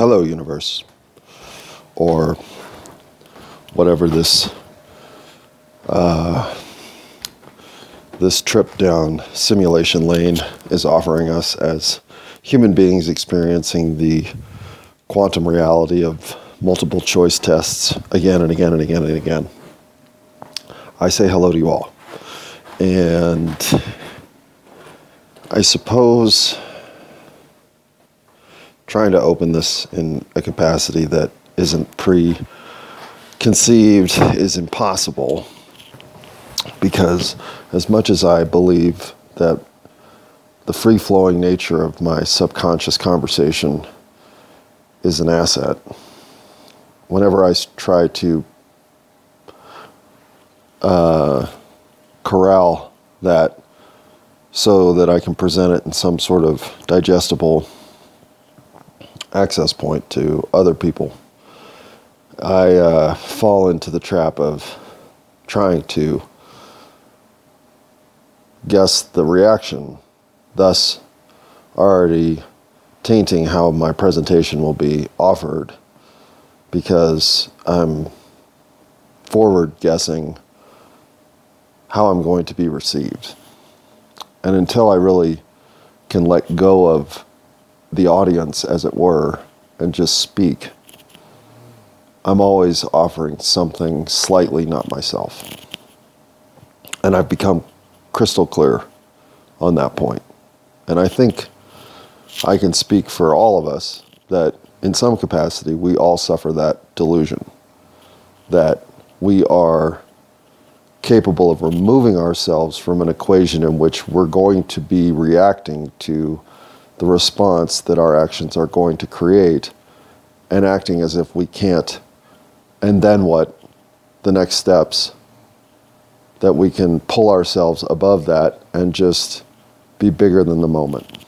hello, universe, or whatever this uh, this trip down simulation lane is offering us as human beings experiencing the quantum reality of multiple choice tests again and again and again and again. I say hello to you all. And I suppose trying to open this in a capacity that isn't preconceived is impossible. Because as much as I believe that the free flowing nature of my subconscious conversation is an asset, whenever I try to uh, corral that so that I can present it in some sort of digestible access point to other people, I uh, fall into the trap of trying to guess the reaction, thus already tainting how my presentation will be offered because I'm forward guessing how I'm going to be received. And until I really can let go of the audience, as it were, and just speak, I'm always offering something slightly not myself. And I've become crystal clear on that point. And I think I can speak for all of us that in some capacity we all suffer that delusion that we are capable of removing ourselves from an equation in which we're going to be reacting to the response that our actions are going to create and acting as if we can't. And then what? The next steps that we can pull ourselves above that and just be bigger than the moment.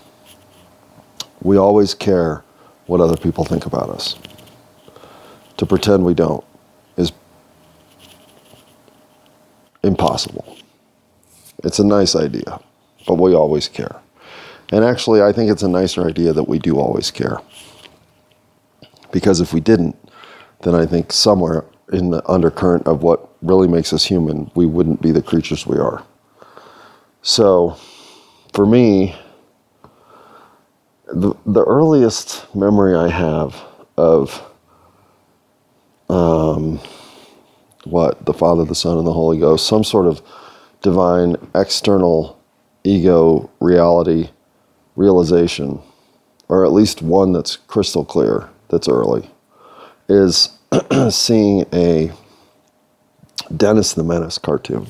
We always care what other people think about us. To pretend we don't is impossible. It's a nice idea, but we always care. And actually, I think it's a nicer idea that we do always care. Because if we didn't, then I think somewhere in the undercurrent of what really makes us human, we wouldn't be the creatures we are. So, for me, the, the earliest memory I have of um, what the Father, the Son, and the Holy Ghost, some sort of divine external ego reality realization, or at least one that's crystal clear, that's early, is seeing a Dennis the Menace cartoon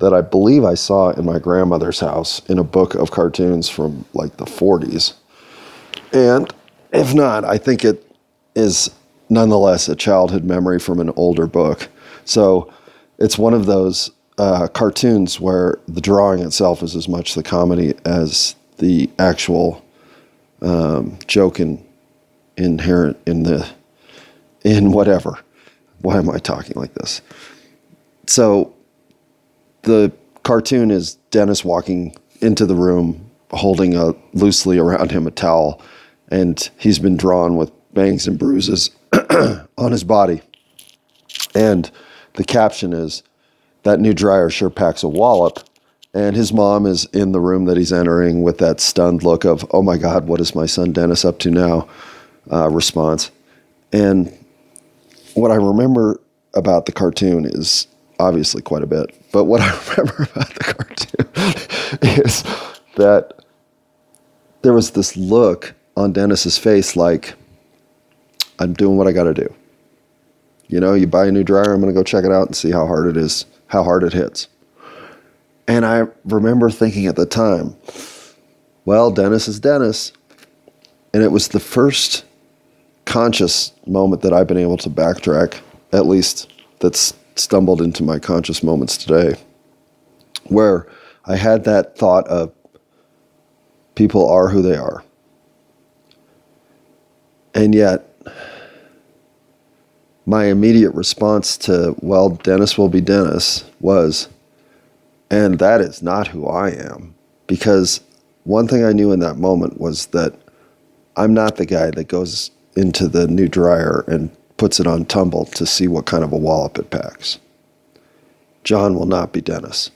that I believe I saw in my grandmother's house in a book of cartoons from like the 40s. And if not, I think it is nonetheless a childhood memory from an older book. So it's one of those uh, cartoons where the drawing itself is as much the comedy as the actual um, joke in, inherent in the in whatever. Why am I talking like this? So the cartoon is Dennis walking into the room holding a loosely around him a towel and he's been drawn with bangs and bruises on his body. And the caption is that new dryer sure packs a wallop. And his mom is in the room that he's entering with that stunned look of, oh my God, what is my son Dennis up to now? Uh, response. And what I remember about the cartoon is obviously quite a bit. But what I remember about the cartoon is that there was this look on Dennis's face like, I'm doing what I got to do. You know, you buy a new dryer, I'm going to go check it out and see how hard it is, how hard it hits. And I remember thinking at the time, well, Dennis is Dennis. And it was the first conscious moment that I've been able to backtrack, at least that's stumbled into my conscious moments today, where I had that thought of people are who they are. And yet, my immediate response to, well, Dennis will be Dennis was, and that is not who I am. Because one thing I knew in that moment was that I'm not the guy that goes into the new dryer and puts it on tumble to see what kind of a wallop it packs. John will not be Dennis.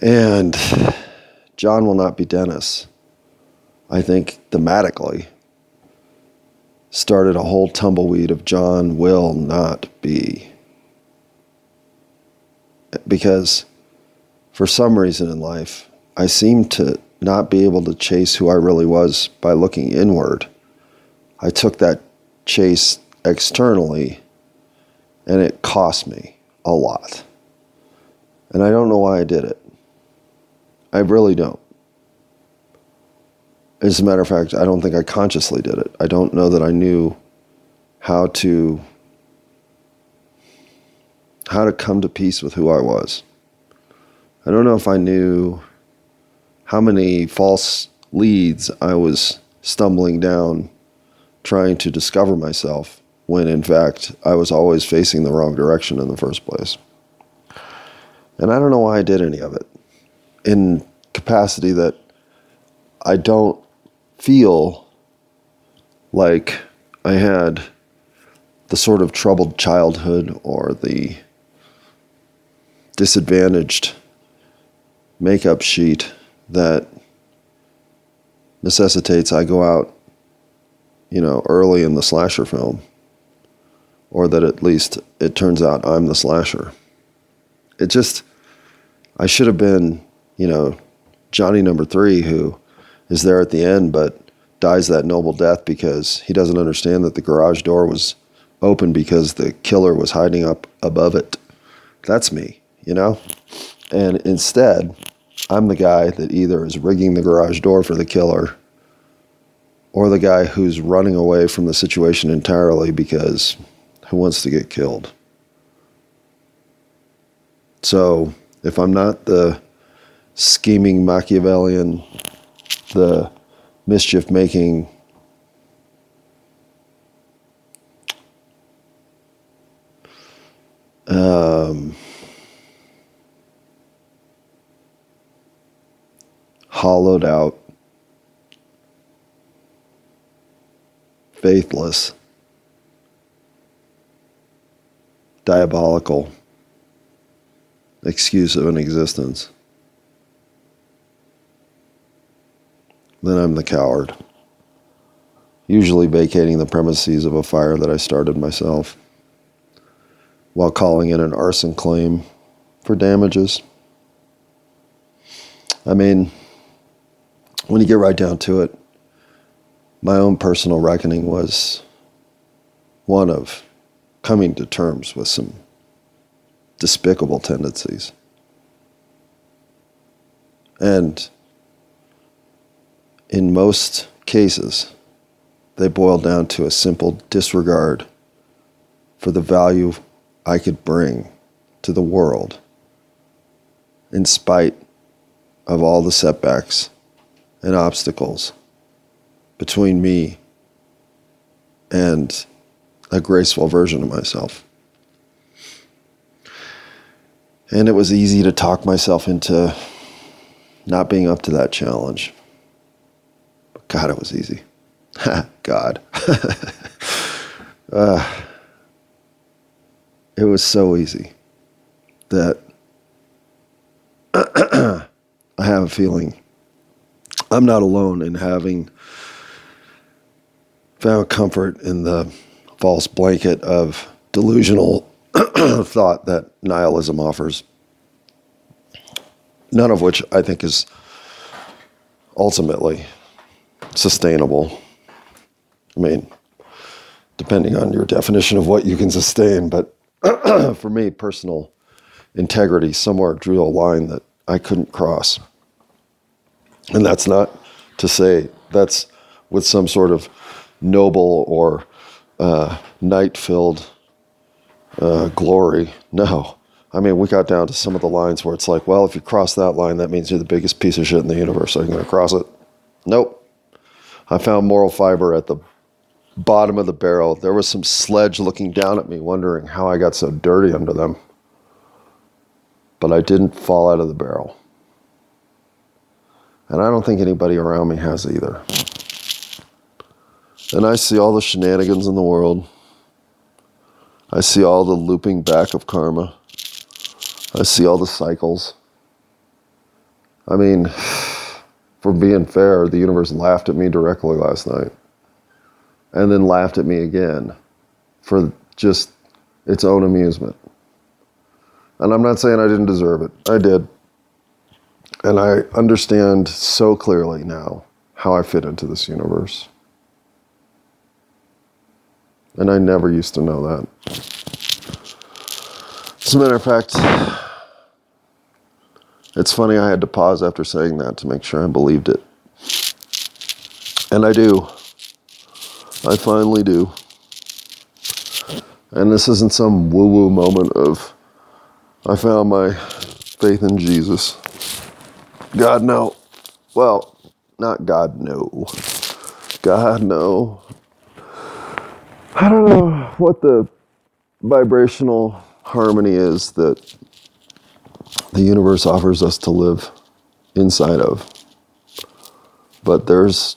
And John will not be Dennis. I think thematically started a whole tumbleweed of John will not be. Because for some reason in life, I seemed to not be able to chase who I really was by looking inward. I took that chase externally and it cost me a lot. And I don't know why I did it. I really don't. As a matter of fact, I don't think I consciously did it. I don't know that I knew how to how to come to peace with who I was. I don't know if I knew how many false leads I was stumbling down trying to discover myself when in fact I was always facing the wrong direction in the first place. And I don't know why I did any of it in capacity that I don't feel like I had the sort of troubled childhood or the disadvantaged makeup sheet that necessitates I go out, you know, early in the slasher film, or that at least it turns out I'm the slasher. It just, I should have been, you know, Johnny number three who is there at the end but dies that noble death because he doesn't understand that the garage door was open because the killer was hiding up above it. That's me, you know? And instead, I'm the guy that either is rigging the garage door for the killer or the guy who's running away from the situation entirely because who wants to get killed? So if I'm not the scheming Machiavellian, the mischief making um, hollowed out, faithless, diabolical excuse of an existence, then I'm the coward. Usually vacating the premises of a fire that I started myself while calling in an arson claim for damages. I mean, when you get right down to it, my own personal reckoning was one of coming to terms with some despicable tendencies. And in most cases, they boil down to a simple disregard for the value I could bring to the world in spite of all the setbacks and obstacles between me and a graceful version of myself. And it was easy to talk myself into not being up to that challenge. But God, it was easy. God. uh, it was so easy that I have a feeling I'm not alone in having found comfort in the false blanket of delusional thought that nihilism offers. None of which I think is ultimately sustainable. I mean, depending on your definition of what you can sustain, but for me, personal integrity somewhere drew a line that I couldn't cross. And that's not to say that's with some sort of noble or uh, night filled uh, glory. No. I mean, we got down to some of the lines where it's like, well, if you cross that line, that means you're the biggest piece of shit in the universe. So I'm going to cross it. Nope. I found moral fiber at the bottom of the barrel. There was some sledge looking down at me, wondering how I got so dirty under them. But I didn't fall out of the barrel. And I don't think anybody around me has either. And I see all the shenanigans in the world. I see all the looping back of karma. I see all the cycles. I mean, for being fair, the universe laughed at me directly last night and then laughed at me again for just its own amusement. And I'm not saying I didn't deserve it, I did. And I understand so clearly now how I fit into this universe. And I never used to know that. As a matter of fact, it's funny I had to pause after saying that to make sure I believed it. And I do. I finally do. And this isn't some woo woo moment of, I found my faith in Jesus. God, no. Well, not God, no. God, no. I don't know what the vibrational harmony is that the universe offers us to live inside of. But there's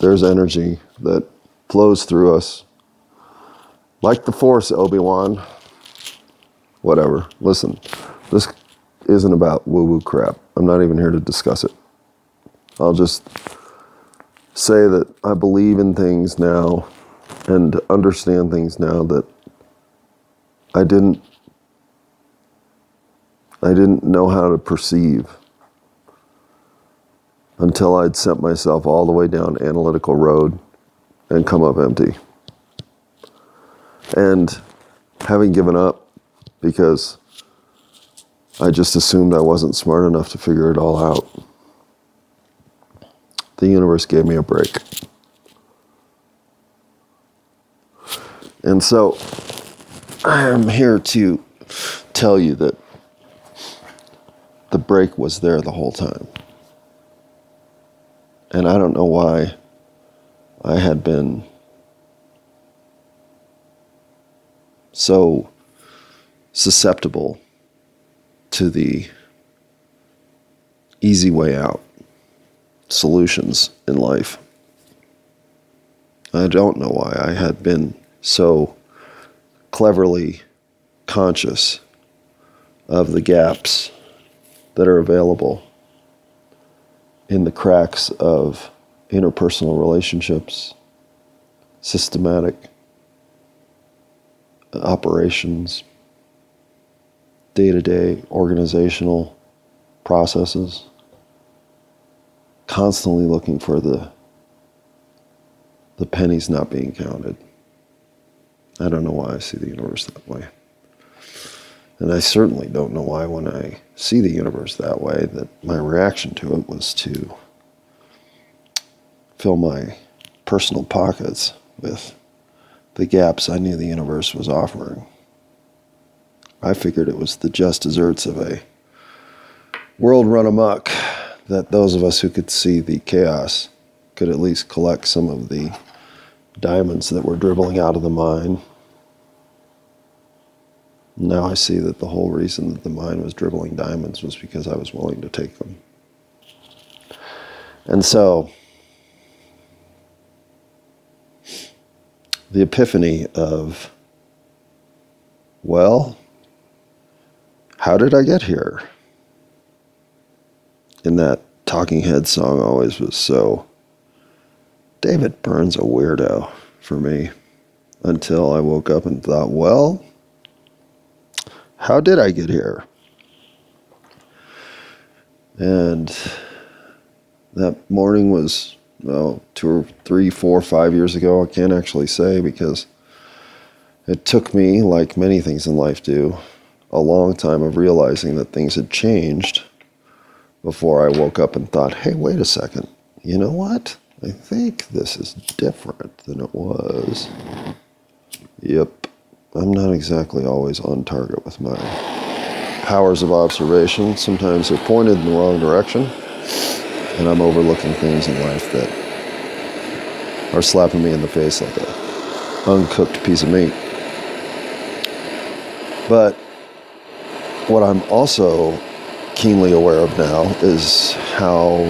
there's energy that flows through us. Like the force, Obi-Wan. Whatever. Listen, isn't about woo-woo crap. I'm not even here to discuss it. I'll just say that I believe in things now and understand things now that I didn't I didn't know how to perceive until I'd sent myself all the way down analytical road and come up empty. And having given up because I just assumed I wasn't smart enough to figure it all out. The universe gave me a break. And so I am here to tell you that the break was there the whole time. And I don't know why I had been so susceptible to the easy way out solutions in life. I don't know why I had been so cleverly conscious of the gaps that are available in the cracks of interpersonal relationships, systematic operations, day to day organizational processes, constantly looking for the, the pennies not being counted. I don't know why I see the universe that way. And I certainly don't know why, when I see the universe that way, that my reaction to it was to fill my personal pockets with the gaps I knew the universe was offering. I figured it was the just desserts of a world run amok that those of us who could see the chaos could at least collect some of the diamonds that were dribbling out of the mine now I see that the whole reason that the mine was dribbling diamonds was because I was willing to take them. And so, the epiphany of, well, how did I get here? In that Talking Head song always was so David Byrne's a weirdo for me until I woke up and thought, well, how did I get here? And that morning was, well, two or three, four, five years ago. I can't actually say because it took me, like many things in life do, a long time of realizing that things had changed before I woke up and thought, hey, wait a second. You know what? I think this is different than it was. Yep. I'm not exactly always on target with my powers of observation. Sometimes they're pointed in the wrong direction, and I'm overlooking things in life that are slapping me in the face like a uncooked piece of meat. But what I'm also keenly aware of now is how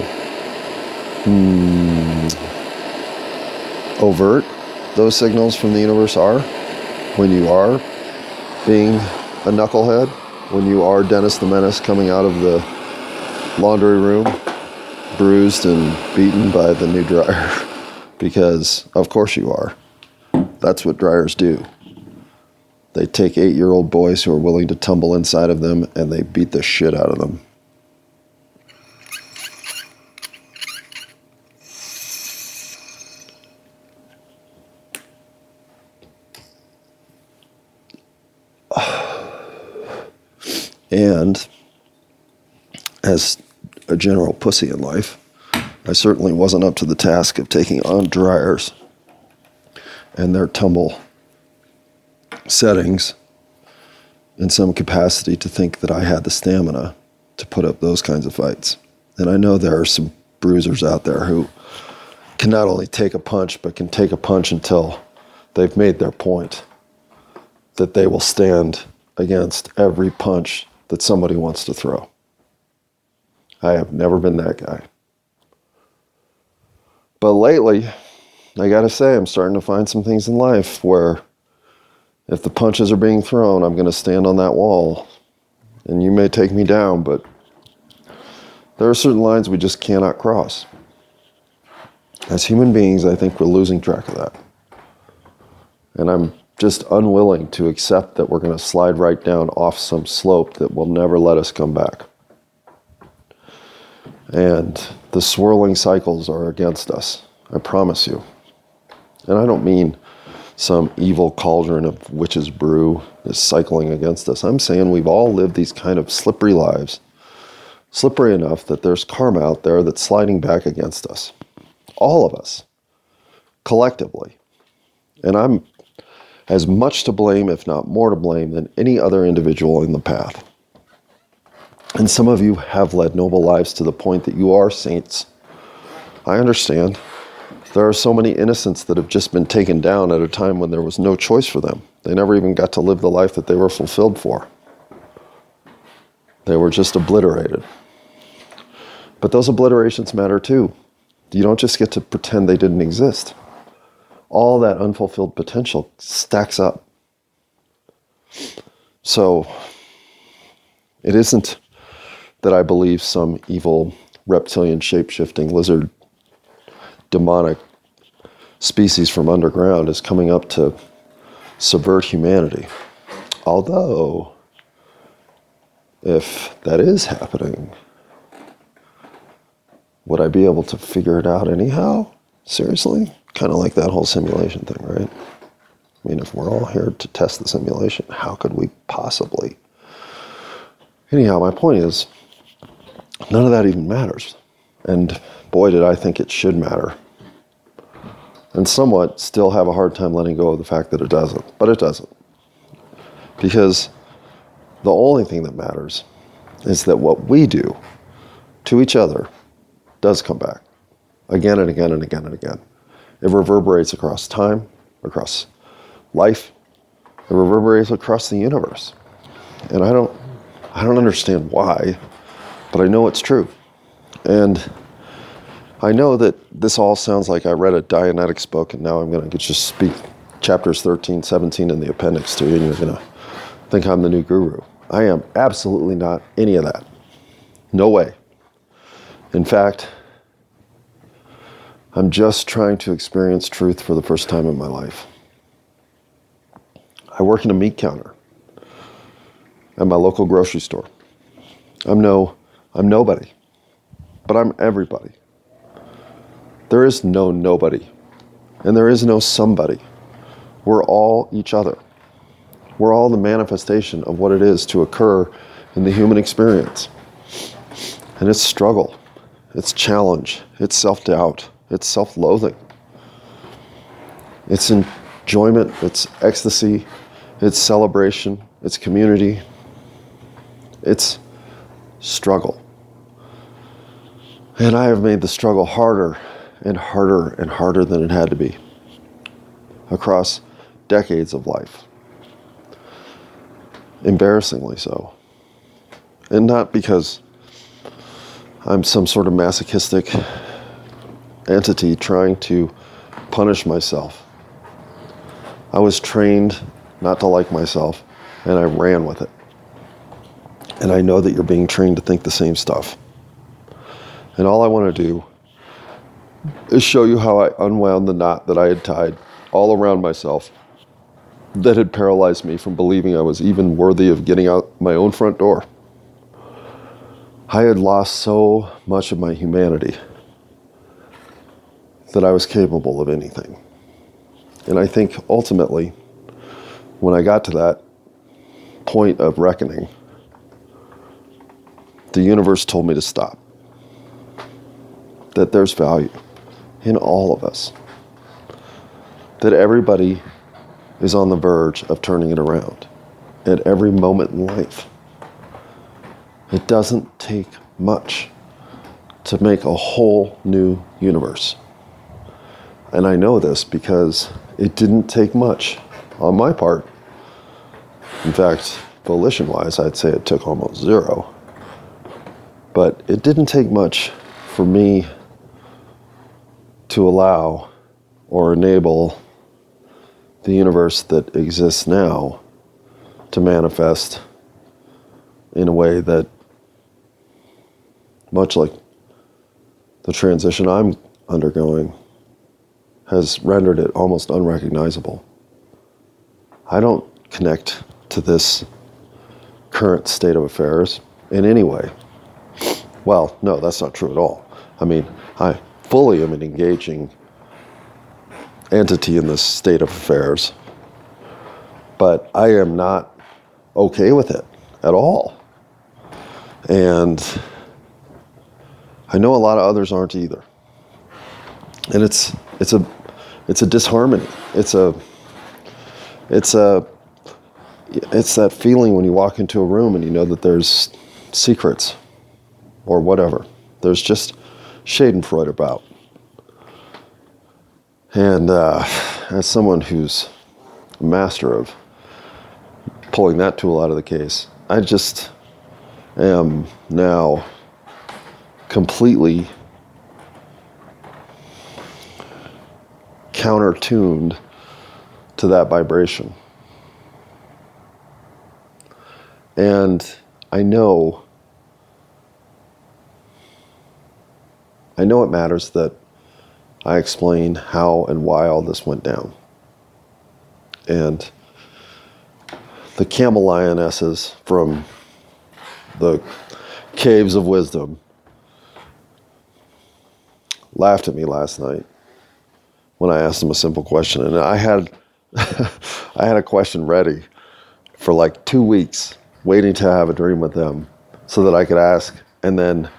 hmm, overt those signals from the universe are when you are being a knucklehead, when you are Dennis the Menace coming out of the laundry room, bruised and beaten by the new dryer. because, of course, you are. That's what dryers do. They take eight year old boys who are willing to tumble inside of them and they beat the shit out of them. And as a general pussy in life, I certainly wasn't up to the task of taking on dryers and their tumble settings in some capacity to think that I had the stamina to put up those kinds of fights. And I know there are some bruisers out there who can not only take a punch, but can take a punch until they've made their point that they will stand against every punch that somebody wants to throw. I have never been that guy. But lately, I gotta say, I'm starting to find some things in life where if the punches are being thrown, I'm gonna stand on that wall. And you may take me down, but there are certain lines we just cannot cross. As human beings, I think we're losing track of that. And I'm just unwilling to accept that we're going to slide right down off some slope that will never let us come back. And the swirling cycles are against us, I promise you. And I don't mean some evil cauldron of witch's brew is cycling against us. I'm saying we've all lived these kind of slippery lives, slippery enough that there's karma out there that's sliding back against us. All of us, collectively. And I'm as much to blame, if not more to blame, than any other individual in the path. And some of you have led noble lives to the point that you are saints. I understand. There are so many innocents that have just been taken down at a time when there was no choice for them. They never even got to live the life that they were fulfilled for. They were just obliterated. But those obliterations matter too. You don't just get to pretend they didn't exist all that unfulfilled potential stacks up. So it isn't that I believe some evil reptilian shape shifting lizard demonic species from underground is coming up to subvert humanity. Although, if that is happening, would I be able to figure it out anyhow? Seriously? kind of like that whole simulation thing, right? I mean, if we're all here to test the simulation, how could we possibly? Anyhow, my point is, none of that even matters. And boy, did I think it should matter. And somewhat still have a hard time letting go of the fact that it doesn't. But it doesn't. Because the only thing that matters is that what we do to each other does come back again and again and again and again. It reverberates across time, across life. It reverberates across the universe. And I don't I don't understand why, but I know it's true. And I know that this all sounds like I read a Dianetics book and now I'm going to just speak chapters 13, 17 in the appendix to you and you're going to think I'm the new guru. I am absolutely not any of that. No way. In fact, I'm just trying to experience truth for the first time in my life. I work in a meat counter at my local grocery store. I'm no I'm nobody, but I'm everybody. There is no nobody, and there is no somebody. We're all each other. We're all the manifestation of what it is to occur in the human experience. And it's struggle, it's challenge, it's self doubt, it's self loathing. It's enjoyment, it's ecstasy, it's celebration, it's community, it's struggle. And I have made the struggle harder and harder and harder than it had to be across decades of life. Embarrassingly so. And not because I'm some sort of masochistic entity trying to punish myself. I was trained not to like myself, and I ran with it. And I know that you're being trained to think the same stuff. And all I want to do show you how I unwound the knot that I had tied all around myself that had paralyzed me from believing I was even worthy of getting out my own front door. I had lost so much of my humanity that I was capable of anything. And I think ultimately, when I got to that point of reckoning, the universe told me to stop. That there's value in all of us. That everybody is on the verge of turning it around at every moment in life. It doesn't take much to make a whole new universe. And I know this because it didn't take much on my part. In fact, volition wise, I'd say it took almost zero. But it didn't take much for me to allow or enable the universe that exists now to manifest in a way that, much like the transition I'm undergoing, has rendered it almost unrecognizable. I don't connect to this current state of affairs in any way. Well, no, that's not true at all. I mean, I fully an engaging entity in this state of affairs, but I am not okay with it at all. And I know a lot of others aren't either. And it's it's a it's a disharmony. It's a it's a it's that feeling when you walk into a room and you know that there's secrets or whatever. There's just Schadenfreude about. And uh, as someone who's a master of pulling that tool out of the case, I just am now completely counter tuned to that vibration. And I know, I know it matters that I explain how and why all this went down. And the camel lionesses from the caves of wisdom laughed at me last night when I asked them a simple question. And I had I had a question ready for like two weeks, waiting to have a dream with them so that I could ask. And then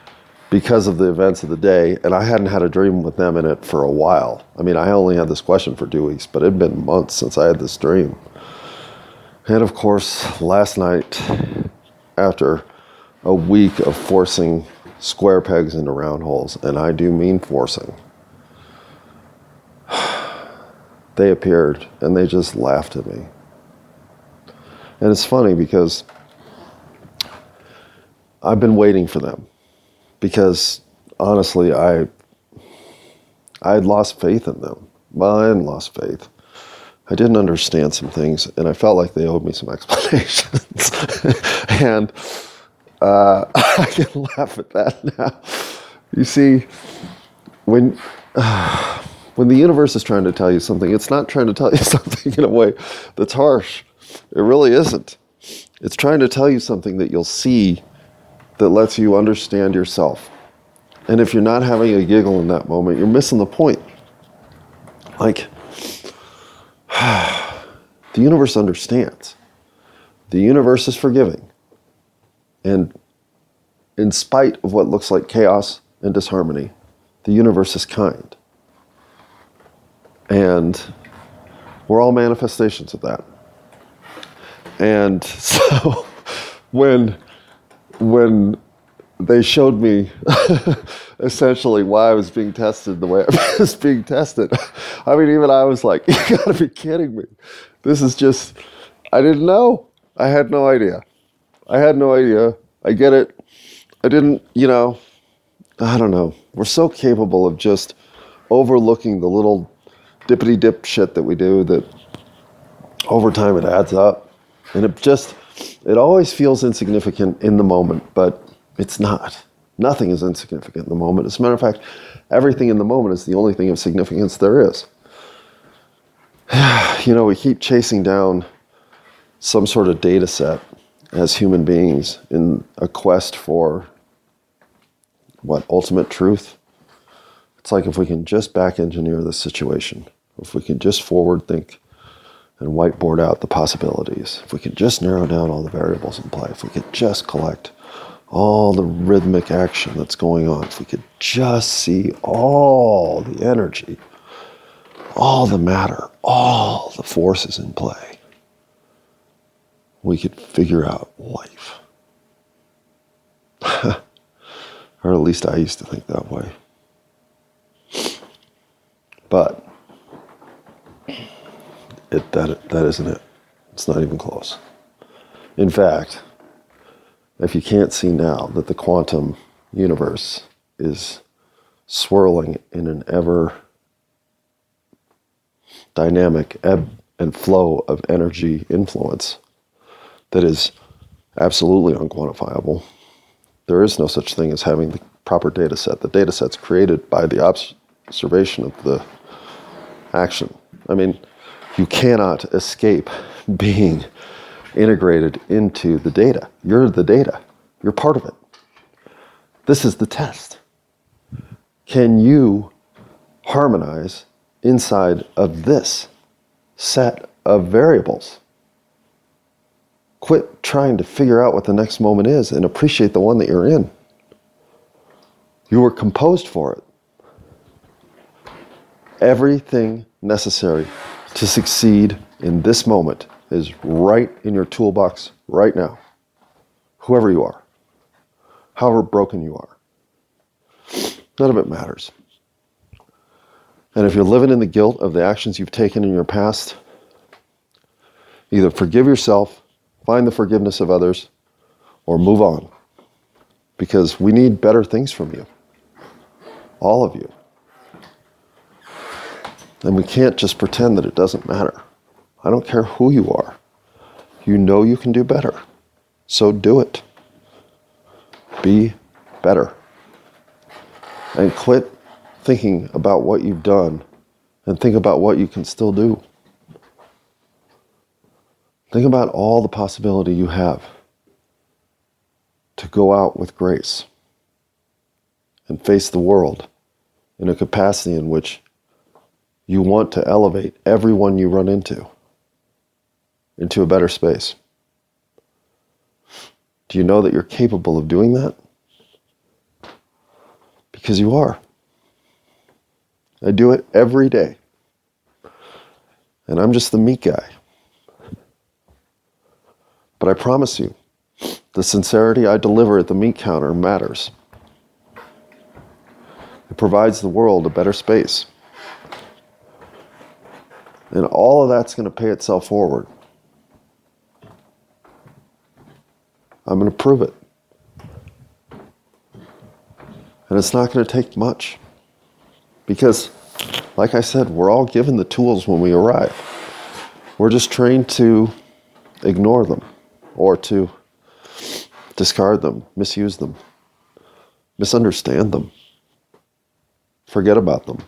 because of the events of the day, and I hadn't had a dream with them in it for a while. I mean, I only had this question for two weeks, but it had been months since I had this dream. And of course, last night, after a week of forcing square pegs into round holes, and I do mean forcing, they appeared and they just laughed at me. And it's funny because I've been waiting for them because honestly, I I had lost faith in them. Hadn't lost faith. I didn't understand some things, and I felt like they owed me some explanations. and uh, I can laugh at that now. You see, when uh, when the universe is trying to tell you something, it's not trying to tell you something in a way that's harsh. It really isn't. It's trying to tell you something that you'll see that lets you understand yourself. And if you're not having a giggle in that moment, you're missing the point. Like, the universe understands. The universe is forgiving. And in spite of what looks like chaos and disharmony, the universe is kind. And we're all manifestations of that. And so when when they showed me essentially why I was being tested the way I was being tested. I mean, even I was like, you gotta be kidding me. This is just, I didn't know. I had no idea. I had no idea. I get it. I didn't, you know, I don't know. We're so capable of just overlooking the little dippity dip shit that we do that over time it adds up. And it just, it always feels insignificant in the moment, but it's not. Nothing is insignificant in the moment. As a matter of fact, everything in the moment is the only thing of significance there is. you know, we keep chasing down some sort of data set as human beings in a quest for what ultimate truth. It's like if we can just back engineer the situation, if we can just forward think and whiteboard out the possibilities, if we can just narrow down all the variables in play, if we could just collect all the rhythmic action that's going on, if we could just see all the energy, all the matter, all the forces in play, we could figure out life. or at least I used to think that way. But it, that, that isn't it. It's not even close. In fact, if you can't see now that the quantum universe is swirling in an ever dynamic ebb and flow of energy influence that is absolutely unquantifiable, there is no such thing as having the proper data set. The data set's created by the observation of the action. I mean, you cannot escape being integrated into the data. You're the data, you're part of it. This is the test. Can you harmonize inside of this set of variables? Quit trying to figure out what the next moment is and appreciate the one that you're in. You were composed for it. Everything necessary to succeed in this moment is right in your toolbox right now. Whoever you are, however broken you are, none of it matters. And if you're living in the guilt of the actions you've taken in your past, either forgive yourself, find the forgiveness of others, or move on. Because we need better things from you. All of you. And we can't just pretend that it doesn't matter. I don't care who you are. You know you can do better. So do it. Be better. And quit thinking about what you've done and think about what you can still do. Think about all the possibility you have to go out with grace and face the world in a capacity in which you want to elevate everyone you run into into a better space. Do you know that you're capable of doing that? Because you are. I do it every day. And I'm just the meat guy. But I promise you, the sincerity I deliver at the meat counter matters. It provides the world a better space. And all of that's going to pay itself forward. I'm going to prove it. And it's not going to take much. Because, like I said, we're all given the tools when we arrive. We're just trained to ignore them or to discard them, misuse them, misunderstand them, forget about them.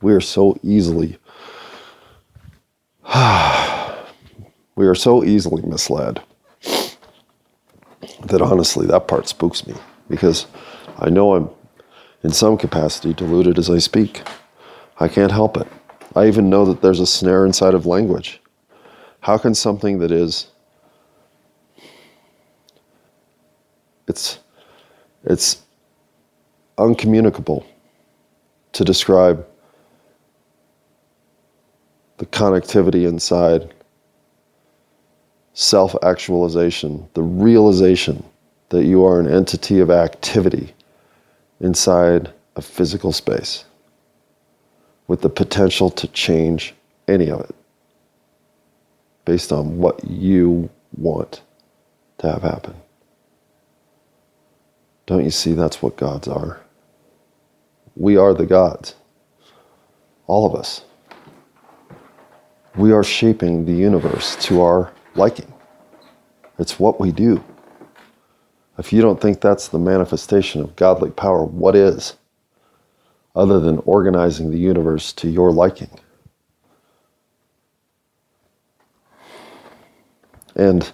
We are so easily we are so easily misled that honestly, that part spooks me because I know I'm in some capacity deluded as I speak. I can't help it. I even know that there's a snare inside of language. How can something that is it's it's uncommunicable to describe the connectivity inside self actualization, the realization that you are an entity of activity inside a physical space with the potential to change any of it based on what you want to have happen. Don't you see that's what gods are? We are the gods. All of us. We are shaping the universe to our liking. It's what we do. If you don't think that's the manifestation of godly power, what is? Other than organizing the universe to your liking. And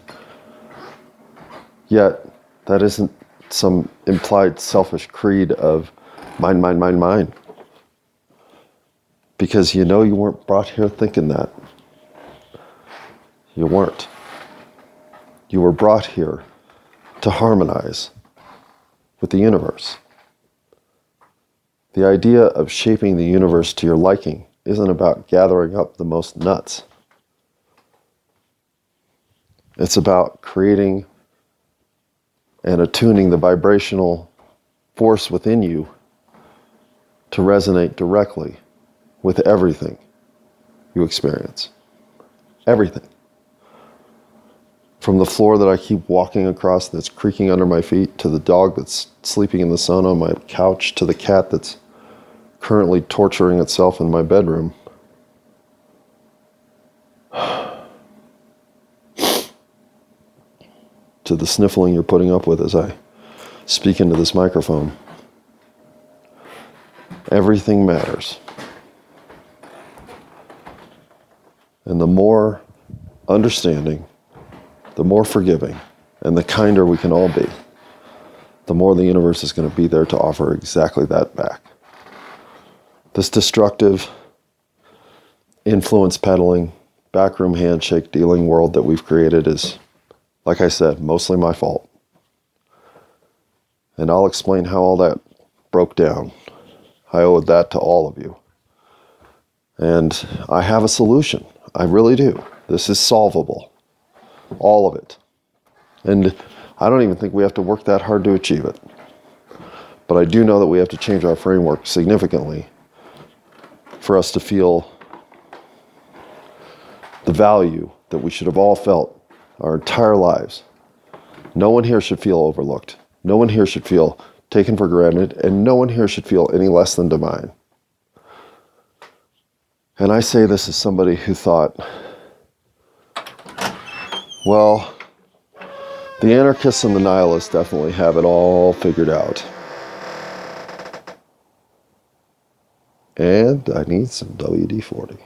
yet, that isn't some implied selfish creed of mine, mine, mine, mine. Because you know you weren't brought here thinking that. You weren't. You were brought here to harmonize with the universe. The idea of shaping the universe to your liking isn't about gathering up the most nuts. It's about creating and attuning the vibrational force within you to resonate directly with everything you experience. Everything. From the floor that I keep walking across that's creaking under my feet, to the dog that's sleeping in the sun on my couch, to the cat that's currently torturing itself in my bedroom. to the sniffling you're putting up with as I speak into this microphone. Everything matters. And the more understanding, the more forgiving, and the kinder we can all be, the more the universe is going to be there to offer exactly that back. This destructive, influence peddling, backroom handshake dealing world that we've created is like I said, mostly my fault. And I'll explain how all that broke down. I owe that to all of you. And I have a solution. I really do. This is solvable. All of it. And I don't even think we have to work that hard to achieve it. But I do know that we have to change our framework significantly for us to feel the value that we should have all felt our entire lives. No one here should feel overlooked. No one here should feel taken for granted, and no one here should feel any less than divine. And I say this as somebody who thought, well, the anarchists and the nihilists definitely have it all figured out. And I need some WD 40.